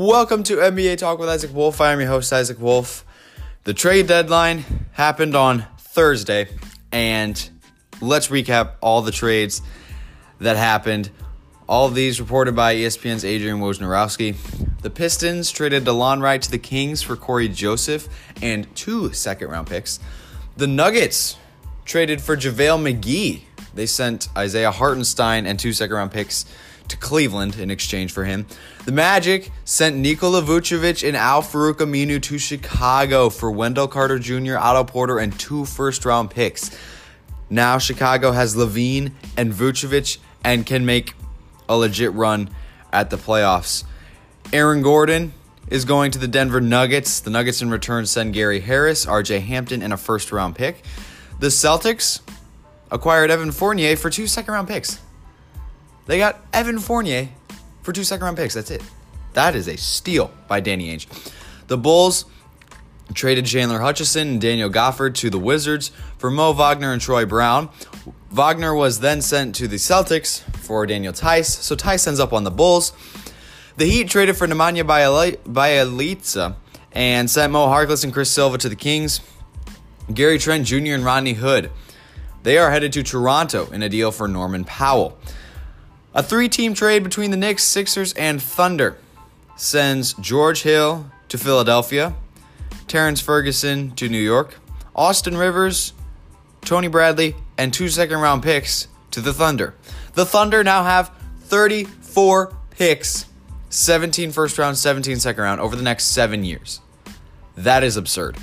Welcome to NBA Talk with Isaac Wolf. I am your host, Isaac Wolf. The trade deadline happened on Thursday, and let's recap all the trades that happened. All of these reported by ESPN's Adrian Wojnarowski. The Pistons traded Delon Wright to the Kings for Cory Joseph and two second round picks. The Nuggets traded for JaVale McGee. They sent Isaiah Hartenstein and two second round picks to Cleveland in exchange for him. The Magic sent Nikola Vucevic and Al Farouq Aminu to Chicago for Wendell Carter Jr., Otto Porter, and two first round picks. Now Chicago has LaVine and Vucevic and can make a legit run at the playoffs. Aaron Gordon is going to the Denver Nuggets. The Nuggets in return send Gary Harris, RJ Hampton, and a first round pick. The Celtics acquired Evan Fournier for two second round picks. They got Evan Fournier for two second round picks. That's it. That is a steal by Danny Ainge. The Bulls traded Chandler Hutchison and Daniel Gafford to the Wizards for Mo Wagner and Troy Brown. Wagner was then sent to the Celtics for Daniel Theis, so Theis ends up on the Bulls. The Heat traded for Nemanja Bjelica and sent Mo Harkless and Chris Silva to the Kings. Gary Trent Jr. and Rodney Hood. They are headed to Toronto in a deal for Norman Powell. A three team trade between the Knicks, Sixers, and Thunder sends George Hill to Philadelphia, Terrance Ferguson to New York, Austin Rivers, Tony Bradley, and two second round picks to the Thunder. The Thunder now have 34 picks 17 first round, 17 second round over the next seven years. That is absurd.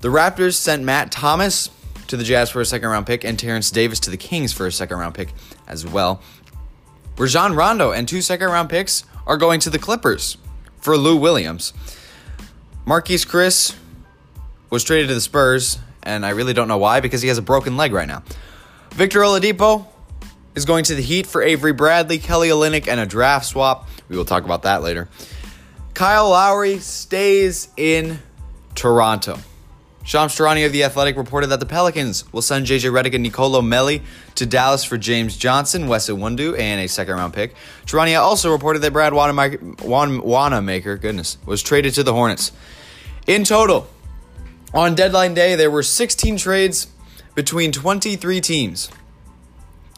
The Raptors sent Matt Thomas to the Jazz for a second round pick and Terence Davis to the Kings for a second round pick as well. Rajon Rondo and two second round picks are going to the Clippers for Lou Williams. Marquese Chriss was traded to the Spurs, and I really don't know why because he has a broken leg right now. Victor Oladipo is going to the Heat for Avery Bradley, Kelly Olynyk, and a draft swap. We will talk about that later. Kyle Lowry stays in Toronto. Shams Charania of The Athletic reported that the Pelicans will send JJ Redick and Nicolo Melli to Dallas for James Johnson, Wes Iwundu, and a second round pick. Charania also reported that Brad Wanamaker, goodness, was traded to the Hornets. In total, on deadline day, there were 16 trades between 23 teams,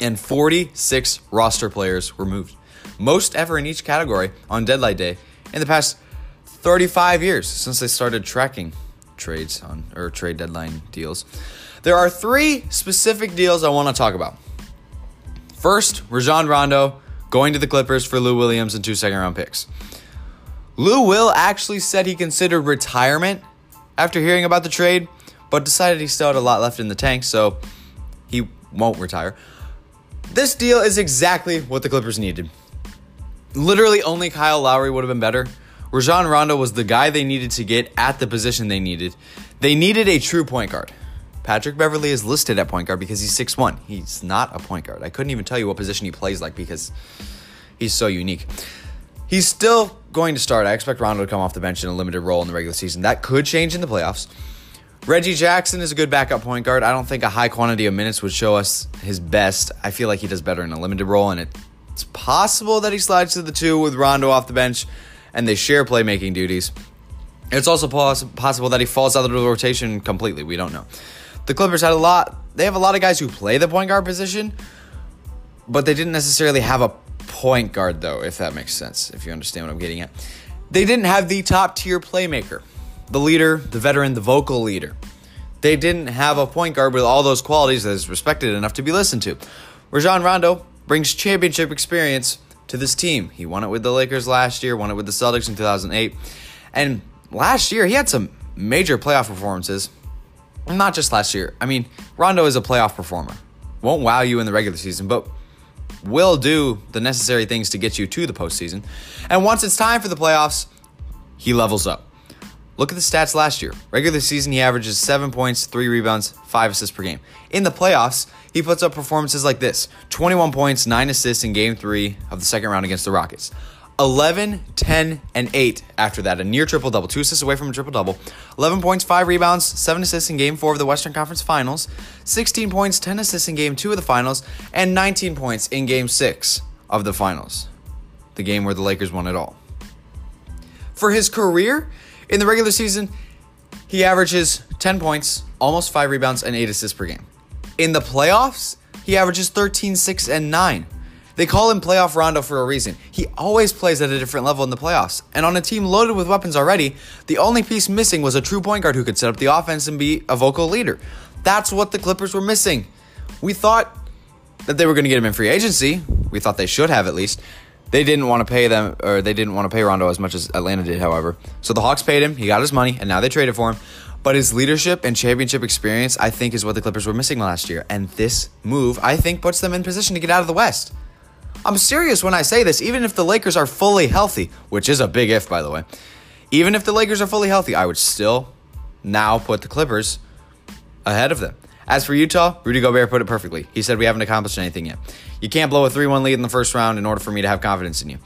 and 46 roster players were moved. Most ever in each category on deadline day in the past 35 years since they started tracking trades on or trade deadline deals. There are three specific deals I want to talk about. First, Rajon Rondo going to the Clippers for Lou Williams and two second round picks. Lou Will actually said he considered retirement after hearing about the trade, but decided he still had a lot left in the tank, so he won't retire. This deal is exactly what the Clippers needed. Literally, only Kyle Lowry would have been better. Rajon Rondo was the guy they needed to get at the position they needed. They needed a true point guard. Patrick Beverley is listed at point guard because he's 6'1. He's not a point guard. I couldn't even tell you what position he plays like because he's so unique. He's still going to start. I expect Rondo to come off the bench in a limited role in the regular season. That could change in the playoffs. Reggie Jackson is a good backup point guard. I don't think a high quantity of minutes would show us his best. I feel like he does better in a limited role, and it's possible that he slides to the two with Rondo off the bench and they share playmaking duties. It's also poss- possible that he falls out of the rotation completely. We don't know. The Clippers had a lot. They have a lot of guys who play the point guard position, but they didn't necessarily have a point guard, though, if that makes sense, if you understand what I'm getting at. They didn't have the top tier playmaker, the leader, the veteran, the vocal leader. They didn't have a point guard with all those qualities that is respected enough to be listened to. Rajon Rondo brings championship experience to this team. He won it with the Lakers last year, won it with the Celtics in 2008. And last year, he had some major playoff performances. Not just last year. I mean, Rondo is a playoff performer. Won't wow you in the regular season, but will do the necessary things to get you to the postseason. And once it's time for the playoffs, he levels up. Look at the stats last year. Regular season, he averages seven points, three rebounds, five assists per game. In the playoffs, he puts up performances like this 21 points, nine assists in game three of the second round against the Rockets. 11, 10, and 8 after that. A near triple double, two assists away from a triple double. 11 points, 5 rebounds, 7 assists in game 4 of the Western Conference Finals. 16 points, 10 assists in game 2 of the Finals. And 19 points in game 6 of the Finals. The game where the Lakers won it all. For his career in the regular season, he averages 10 points, almost 5 rebounds, and 8 assists per game. In the playoffs, he averages 13, 6, and 9. They call him playoff Rondo for a reason. He always plays at a different level in the playoffs. And on a team loaded with weapons already, the only piece missing was a true point guard who could set up the offense and be a vocal leader. That's what the Clippers were missing. We thought that they were going to get him in free agency. We thought they should have at least. They didn't want to pay them, or they didn't want to pay Rondo as much as Atlanta did, however. So the Hawks paid him. He got his money, and now they traded for him. But his leadership and championship experience, I think, is what the Clippers were missing last year. And this move, I think, puts them in position to get out of the West. I'm serious when I say this, even if the Lakers are fully healthy, which is a big if, by the way. Even if the Lakers are fully healthy, I would still now put the Clippers ahead of them. As for Utah, Rudy Gobert put it perfectly. He said, We haven't accomplished anything yet. You can't blow a 3 1 lead in the first round in order for me to have confidence in you.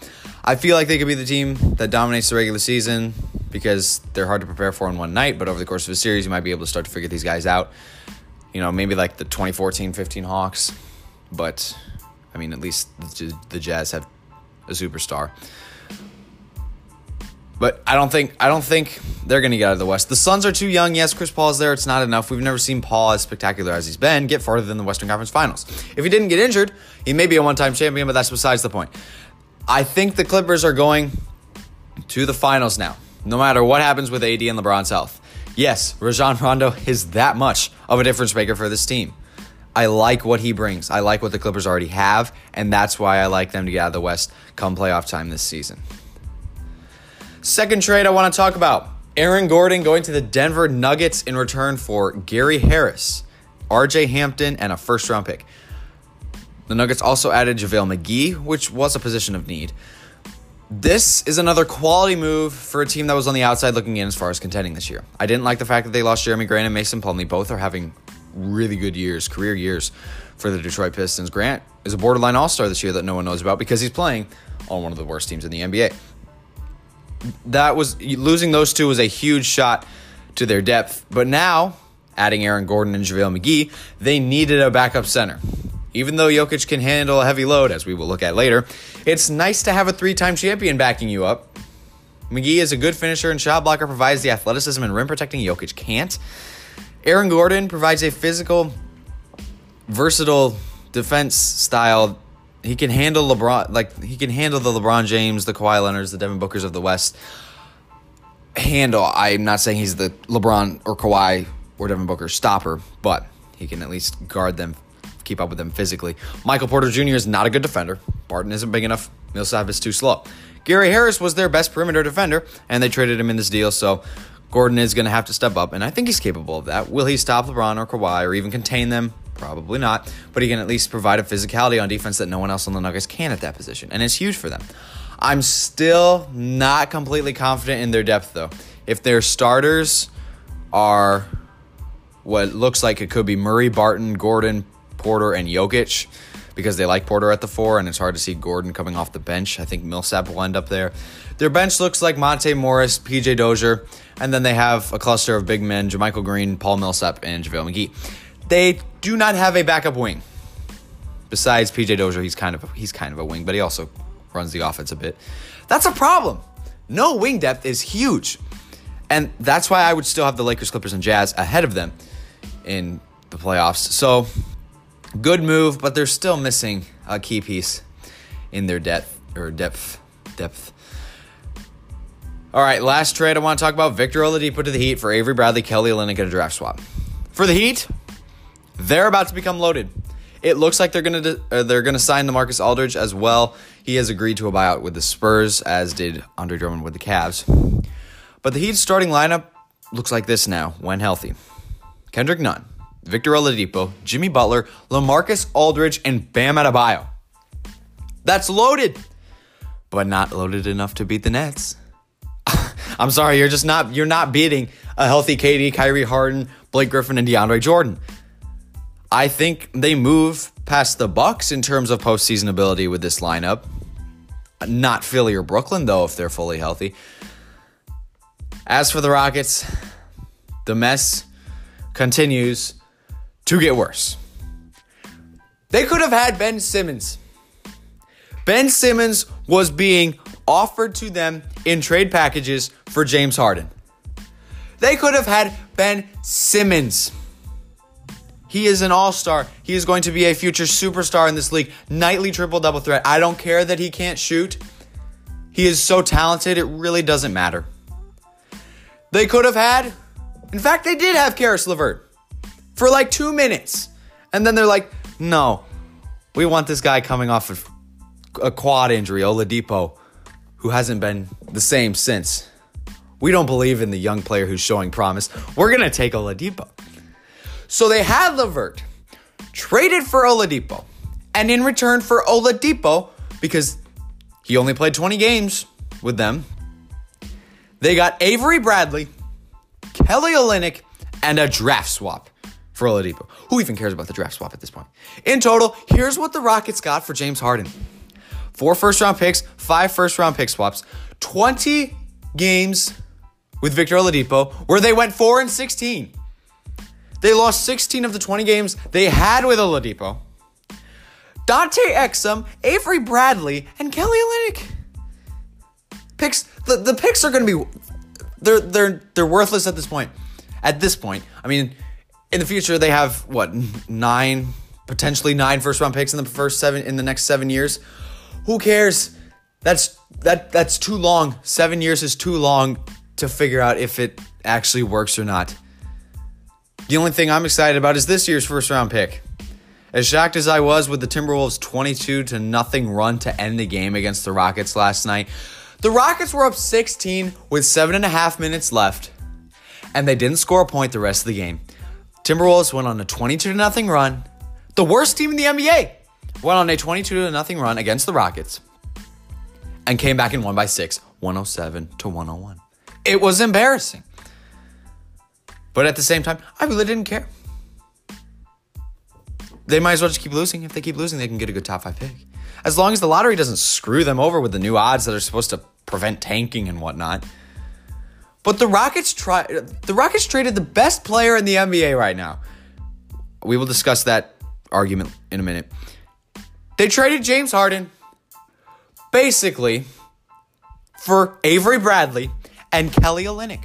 I feel like they could be the team that dominates the regular season because they're hard to prepare for in one night, but over the course of a series, you might be able to start to figure these guys out. You know, maybe like the 2014 15 Hawks, but I mean, at least the Jazz have a superstar. But I don't think I don't think they're going to get out of the West. The Suns are too young. Yes, Chris Paul is there. It's not enough. We've never seen Paul as spectacular as he's been get farther than the Western Conference Finals. If he didn't get injured, he may be a one-time champion, but that's besides the point. I think the Clippers are going to the finals now. No matter what happens with AD and LeBron's health. Yes, Rajon Rondo is that much of a difference maker for this team. I like what he brings. I like what the Clippers already have, and that's why I like them to get out of the West come playoff time this season. Second trade I want to talk about Aaron Gordon going to the Denver Nuggets in return for Gary Harris, RJ Hampton, and a first round pick. The Nuggets also added JaVale McGee, which was a position of need. This is another quality move for a team that was on the outside looking in as far as contending this year. I didn't like the fact that they lost Jerami Grant and Mason Plumlee. Both are having really good years, career years for the Detroit Pistons. Grant is a borderline all star this year that no one knows about because he's playing on one of the worst teams in the NBA. That was losing those two was a huge shot to their depth, but now adding Aaron Gordon and JaVale McGee, they needed a backup center. Even though Jokic can handle a heavy load, as we will look at later, it's nice to have a three time champion backing you up. McGee is a good finisher and shot blocker, provides the athleticism and rim protecting Jokic can't. Aaron Gordon provides a physical, versatile defense style. He can handle LeBron, like he can handle the LeBron James, the Kawhi Leonards, the Devin Bookers of the West. Handle. I'm not saying he's the LeBron or Kawhi or Devin Booker stopper, but he can at least guard them, keep up with them physically. Michael Porter Jr. is not a good defender. Barton isn't big enough. Millsap is too slow. Gary Harris was their best perimeter defender, and they traded him in this deal. So Gordon is going to have to step up, and I think he's capable of that. Will he stop LeBron or Kawhi or even contain them? Probably not, but he can at least provide a physicality on defense that no one else on the Nuggets can at that position, and it's huge for them. I'm still not completely confident in their depth, though. If their starters are what looks like it could be Murray, Barton, Gordon, Porter, and Jokic, because they like Porter at the four, and it's hard to see Gordon coming off the bench. I think Millsap will end up there. Their bench looks like Monte Morris, PJ Dozier, and then they have a cluster of big men: JaMychal Green, Paul Millsap, and JaVale McGee. They do not have a backup wing. Besides PJ Dozier, he's kind of a, he's kind of a wing, but he also runs the offense a bit. That's a problem. No wing depth is huge, and that's why I would still have the Lakers, Clippers, and Jazz ahead of them in the playoffs. So good move, but they're still missing a key piece in their depth or depth depth. All right, last trade I want to talk about Victor Oladipo to the Heat for Avery Bradley, Kelly Olynyk, and a draft swap. For the Heat, they're about to become loaded. It looks like they're gonna uh, they're gonna sign DeMarcus Aldridge as well. He has agreed to a buyout with the Spurs, as did Andre Drummond with the Cavs. But the Heat's starting lineup looks like this now when healthy: Kendrick Nunn, Victor Oladipo, Jimmy Butler, LaMarcus Aldridge, and Bam Adebayo. That's loaded, but not loaded enough to beat the Nets. I'm sorry, you're just not you're not beating a healthy KD, Kyrie Harden, Blake Griffin, and DeAndre Jordan. I think they move past the Bucks in terms of postseason ability with this lineup. Not Philly or Brooklyn, though, if they're fully healthy. As for the Rockets, the mess continues to get worse. They could have had Ben Simmons. Ben Simmons was being offered to them in trade packages for James Harden. They could have had Ben Simmons. He is an all star. He is going to be a future superstar in this league. Nightly triple double threat. I don't care that he can't shoot. He is so talented, it really doesn't matter. They could have had, in fact, they did have Caris LeVert for like two minutes. And then they're like, no, we want this guy coming off of a quad injury, Oladipo, who hasn't been the same since. We don't believe in the young player who's showing promise. We're going to take Oladipo. So they had LeVert, traded for Oladipo, and in return for Oladipo, because he only played 20 games with them, they got Avery Bradley, Kelly Olynyk, and a draft swap for Oladipo. Who even cares about the draft swap at this point? In total, here's what the Rockets got for James Harden. Four first round picks, five first round pick swaps, 20 games with Victor Oladipo where they went 4 and 16. They lost 16 of the 20 games they had with Oladipo. Dante Exum, Avery Bradley, and Kelly Olynyk. Picks the, the picks are going to be they're they're they're worthless at this point. At this point, I mean, in the future they have what nine potentially nine first round picks in the first seven in the next seven years. Who cares? That's that that's too long. Seven years is too long to figure out if it actually works or not. The only thing I'm excited about is this year's first round pick. As shocked as I was with the Timberwolves 22 to nothing run to end the game against the Rockets last night, the Rockets were up 16 with seven and a half minutes left, and they didn't score a point the rest of the game. Timberwolves went on a 22 to nothing run. The worst team in the NBA went on a 22 to nothing run against the Rockets and came back and won by six, 107 to 101. It was embarrassing. But at the same time, I really didn't care. They might as well just keep losing. If they keep losing, they can get a good top five pick. As long as the lottery doesn't screw them over with the new odds that are supposed to prevent tanking and whatnot. But the Rockets try the Rockets traded the best player in the NBA right now. We will discuss that argument in a minute. They traded James Harden basically for Avery Bradley and Kelly Olynyk.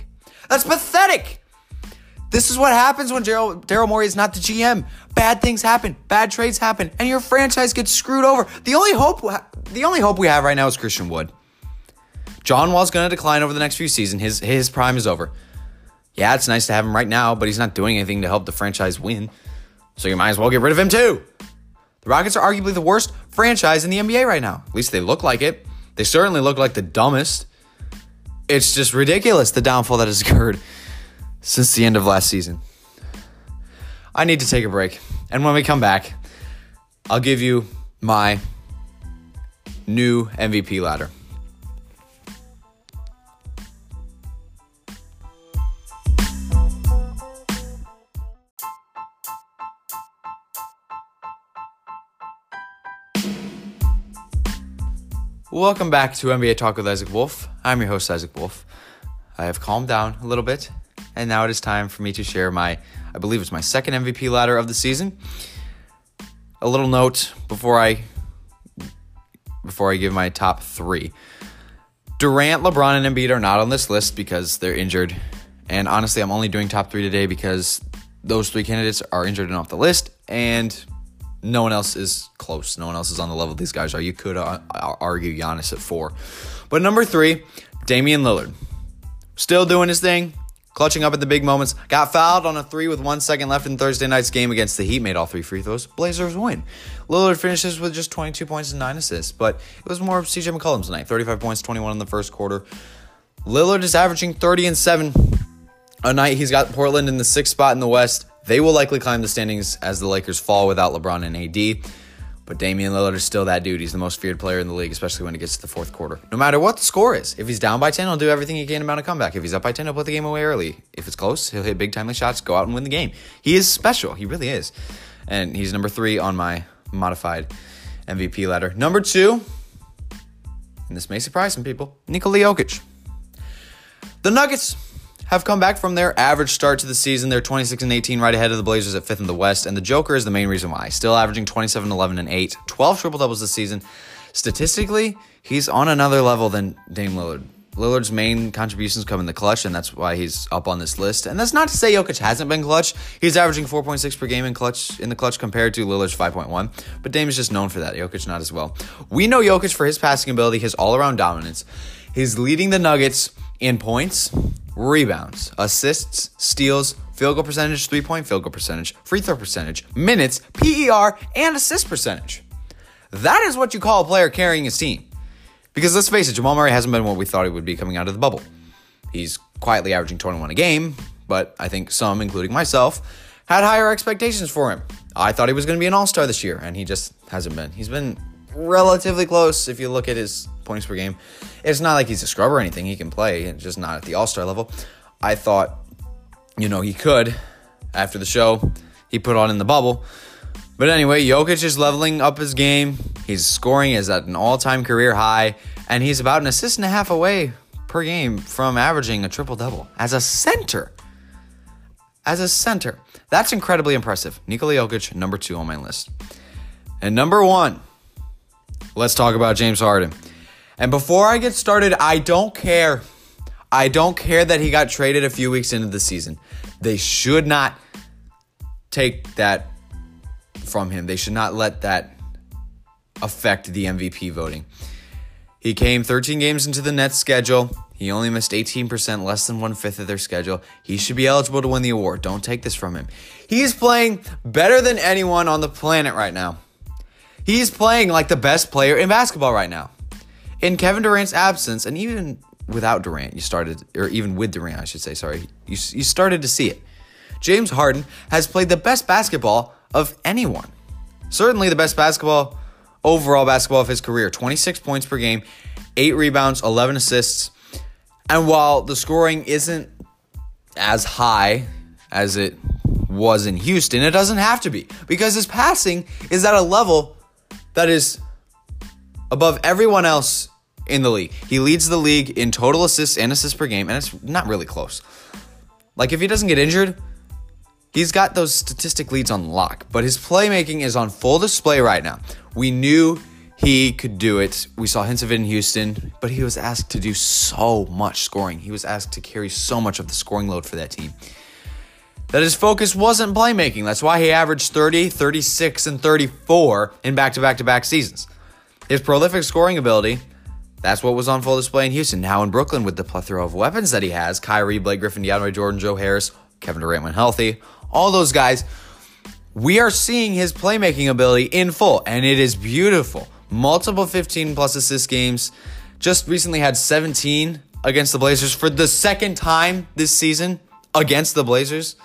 That's pathetic. This is what happens when Daryl Morey is not the GM. Bad things happen, bad trades happen, and your franchise gets screwed over. The only hope, the only hope we have right now is Christian Wood. John Wall's going to decline over the next few seasons. His his prime is over. Yeah, it's nice to have him right now, but he's not doing anything to help the franchise win. So you might as well get rid of him too. The Rockets are arguably the worst franchise in the NBA right now. At least they look like it. They certainly look like the dumbest. It's just ridiculous the downfall that has occurred since the end of last season. I need to take a break. And when we come back, I'll give you my new MVP ladder. Welcome back to NBA Talk with Isaac Wolf. I'm your host, Isaac Wolf. I have calmed down a little bit, and now it is time for me to share my, I believe it's my second MVP ladder of the season. A little note before I before I give my top three. Durant, LeBron, and Embiid are not on this list because they're injured. And honestly, I'm only doing top three today because those three candidates are injured and off the list, and no one else is close. No one else is on the level these guys are. You could uh, argue Giannis at four. But number three, Damian Lillard. Still doing his thing, clutching up at the big moments. Got fouled on a three with one second left in Thursday night's game against the Heat, made all three free throws. Blazers win. Lillard finishes with just 22 points and nine assists, but it was more of CJ McCollum's night 35 points, 21 in the first quarter. Lillard is averaging 30 and 7 a night. He's got Portland in the sixth spot in the West. They will likely climb the standings as the Lakers fall without LeBron and AD. But Damian Lillard is still that dude. He's the most feared player in the league, especially when it gets to the fourth quarter. No matter what the score is. If he's down by 10, he'll do everything he can about a comeback. If he's up by 10, he'll put the game away early. If it's close, he'll hit big timely shots, go out and win the game. He is special. He really is. And he's number three on my modified MVP ladder. Number two, and this may surprise some people, Nikola Jokic. The Nuggets have come back from their average start to the season. They're 26 and 18, right ahead of the Blazers at fifth in the West. And the Joker is the main reason why. Still averaging 27, 11, and 8, 12 triple doubles this season, statistically, he's on another level than Dame Lillard. Lillard's main contributions come in the clutch, and that's why he's up on this list. And that's not to say Jokic hasn't been clutch. He's averaging 4.6 per game in clutch in the clutch compared to Lillard's 5.1. But Dame is just known for that. Jokic not as well. We know Jokic for his passing ability, his all-around dominance. He's leading the Nuggets in points, rebounds, assists, steals, field goal percentage, three-point field goal percentage, free throw percentage, minutes, PER, and assist percentage. That is what you call a player carrying his team. Because let's face it, Jamal Murray hasn't been what we thought he would be coming out of the bubble. He's quietly averaging 21 a game, but I think some, including myself, had higher expectations for him. I thought he was going to be an all star this year, and he just hasn't been. He's been relatively close if you look at his points per game. It's not like he's a scrub or anything. He can play, just not at the all star level. I thought, you know, he could after the show he put on in the bubble. But anyway, Jokic is leveling up his game. His scoring is at an all time career high, and he's about an assist and a half away per game from averaging a triple double as a center. As a center. That's incredibly impressive. Nikola Jokic, number two on my list. And number one, let's talk about James Harden. And before I get started, I don't care. I don't care that he got traded a few weeks into the season. They should not take that from him. They should not let that affect the MVP voting. He came 13 games into the Nets schedule. He only missed 18%, less than one fifth of their schedule. He should be eligible to win the award. Don't take this from him. He's playing better than anyone on the planet right now. He's playing like the best player in basketball right now. In Kevin Durant's absence, and even without Durant, you started, or even with Durant, I should say, sorry, you, you started to see it. James Harden has played the best basketball of anyone. Certainly the best basketball, overall basketball of his career 26 points per game, 8 rebounds, 11 assists. And while the scoring isn't as high as it was in Houston, it doesn't have to be because his passing is at a level that is above everyone else in the league. He leads the league in total assists and assists per game, and it's not really close. Like if he doesn't get injured, He's got those statistic leads on lock, but his playmaking is on full display right now. We knew he could do it. We saw hints of it in Houston, but he was asked to do so much scoring. He was asked to carry so much of the scoring load for that team. That his focus wasn't playmaking. That's why he averaged 30, 36, and 34 in back to back to back seasons. His prolific scoring ability, that's what was on full display in Houston. Now in Brooklyn, with the plethora of weapons that he has Kyrie, Blake Griffin, DeAndre Jordan, Joe Harris, Kevin Durant when healthy, all those guys, we are seeing his playmaking ability in full, and it is beautiful. Multiple 15 plus assist games. Just recently had 17 against the Blazers for the second time this season against the Blazers.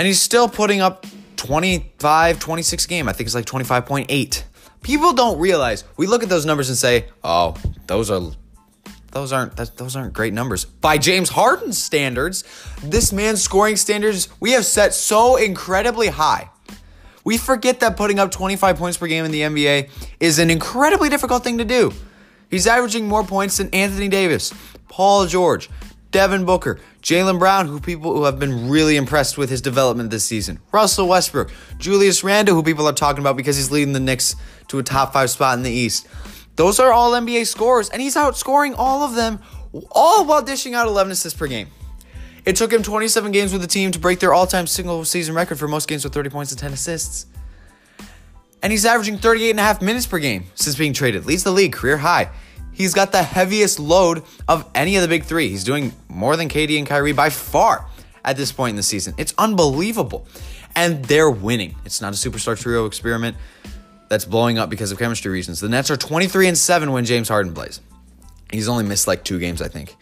And he's still putting up 25, 26 game. I think it's like 25.8. People don't realize. We look at those numbers and say, "Oh, those are those aren't that, those aren't great numbers. By James Harden's standards, this man's scoring standards we have set so incredibly high. We forget that putting up 25 points per game in the NBA is an incredibly difficult thing to do. He's averaging more points than Anthony Davis, Paul George, Devin Booker, Jaylen Brown, who people who have been really impressed with his development this season, Russell Westbrook, Julius Randle, who people are talking about because he's leading the Knicks to a top five spot in the East. Those are all NBA scores, and he's outscoring all of them, all while dishing out 11 assists per game. It took him 27 games with the team to break their all time single season record for most games with 30 points and 10 assists. And he's averaging 38 and a half minutes per game since being traded, leads the league career high. He's got the heaviest load of any of the big three. He's doing more than KD and Kyrie by far at this point in the season. It's unbelievable. And they're winning. It's not a superstar trio experiment that's blowing up because of chemistry reasons. The Nets are 23 and 7 when James Harden plays. He's only missed like two games, I think.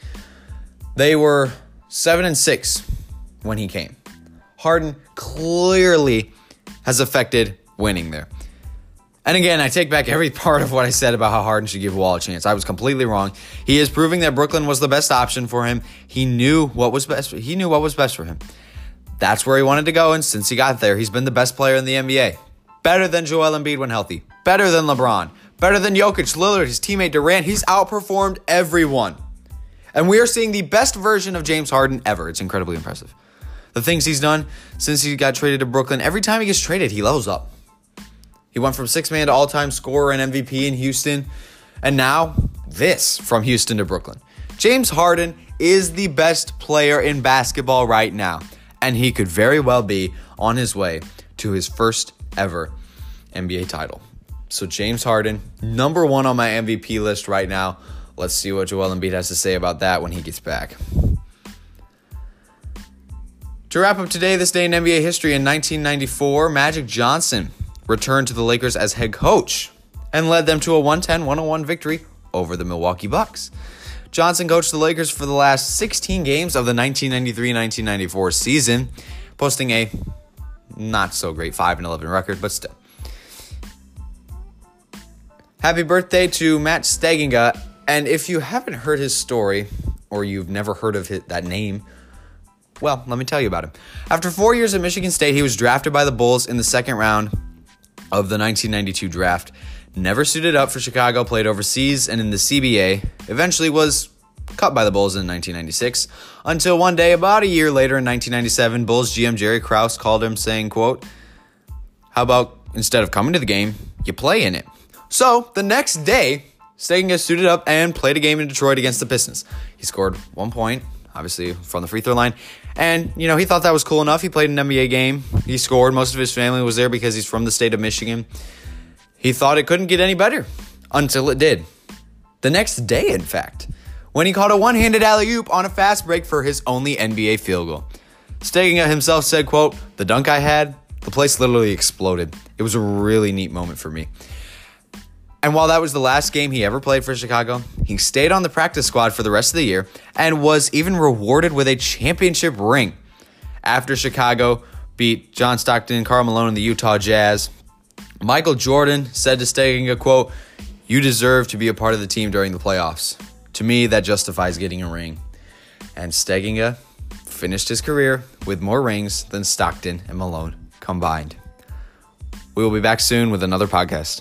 They were 7 and 6 when he came. Harden clearly has affected winning there. And again, I take back every part of what I said about how Harden should give Wall a chance. I was completely wrong. He is proving that Brooklyn was the best option for him. He knew what was best. He knew what was best for him. That's where he wanted to go, and since he got there, he's been the best player in the NBA. Better than Joel Embiid when healthy. Better than LeBron. Better than Jokic, Lillard, his teammate Durant. He's outperformed everyone. And we are seeing the best version of James Harden ever. It's incredibly impressive. The things he's done since he got traded to Brooklyn, every time he gets traded, he levels up. He went from six man to all time scorer and MVP in Houston. And now, this from Houston to Brooklyn. James Harden is the best player in basketball right now, and he could very well be on his way to his first ever NBA title. So, James Harden, number one on my MVP list right now. Let's see what Joel Embiid has to say about that when he gets back. To wrap up today, this day in NBA history, in 1994, Magic Johnson returned to the Lakers as head coach and led them to a 110 101 victory over the Milwaukee Bucks. Johnson coached the Lakers for the last 16 games of the 1993 1994 season, posting a not so great 5 11 record, but still. Happy birthday to Matt Steigenga. And if you haven't heard his story, or you've never heard of his, that name, well, let me tell you about him. After four years at Michigan State, he was drafted by the Bulls in the second round of the 1992 draft. Never suited up for Chicago, played overseas and in the CBA. Eventually was cut by the Bulls in 1996. Until one day, about a year later in 1997, Bulls GM Jerry Krause called him saying, quote, How about instead of coming to the game, you play in it? So the next day, Steigenga suited up and played a game in Detroit against the Pistons. He scored one point, obviously from the free throw line. And, you know, he thought that was cool enough. He played an NBA game. He scored. Most of his family was there because he's from the state of Michigan. He thought it couldn't get any better until it did. The next day, in fact, when he caught a one-handed alley-oop on a fast break for his only NBA field goal. Steigenga himself said, quote, the dunk I had, the place literally exploded. It was a really neat moment for me. And while that was the last game he ever played for Chicago, he stayed on the practice squad for the rest of the year and was even rewarded with a championship ring after Chicago beat John Stockton and Karl Malone and the Utah Jazz. Michael Jordan said to Steigenga, quote, You deserve to be a part of the team during the playoffs. To me, that justifies getting a ring. And Steigenga finished his career with more rings than Stockton and Malone combined. We will be back soon with another podcast.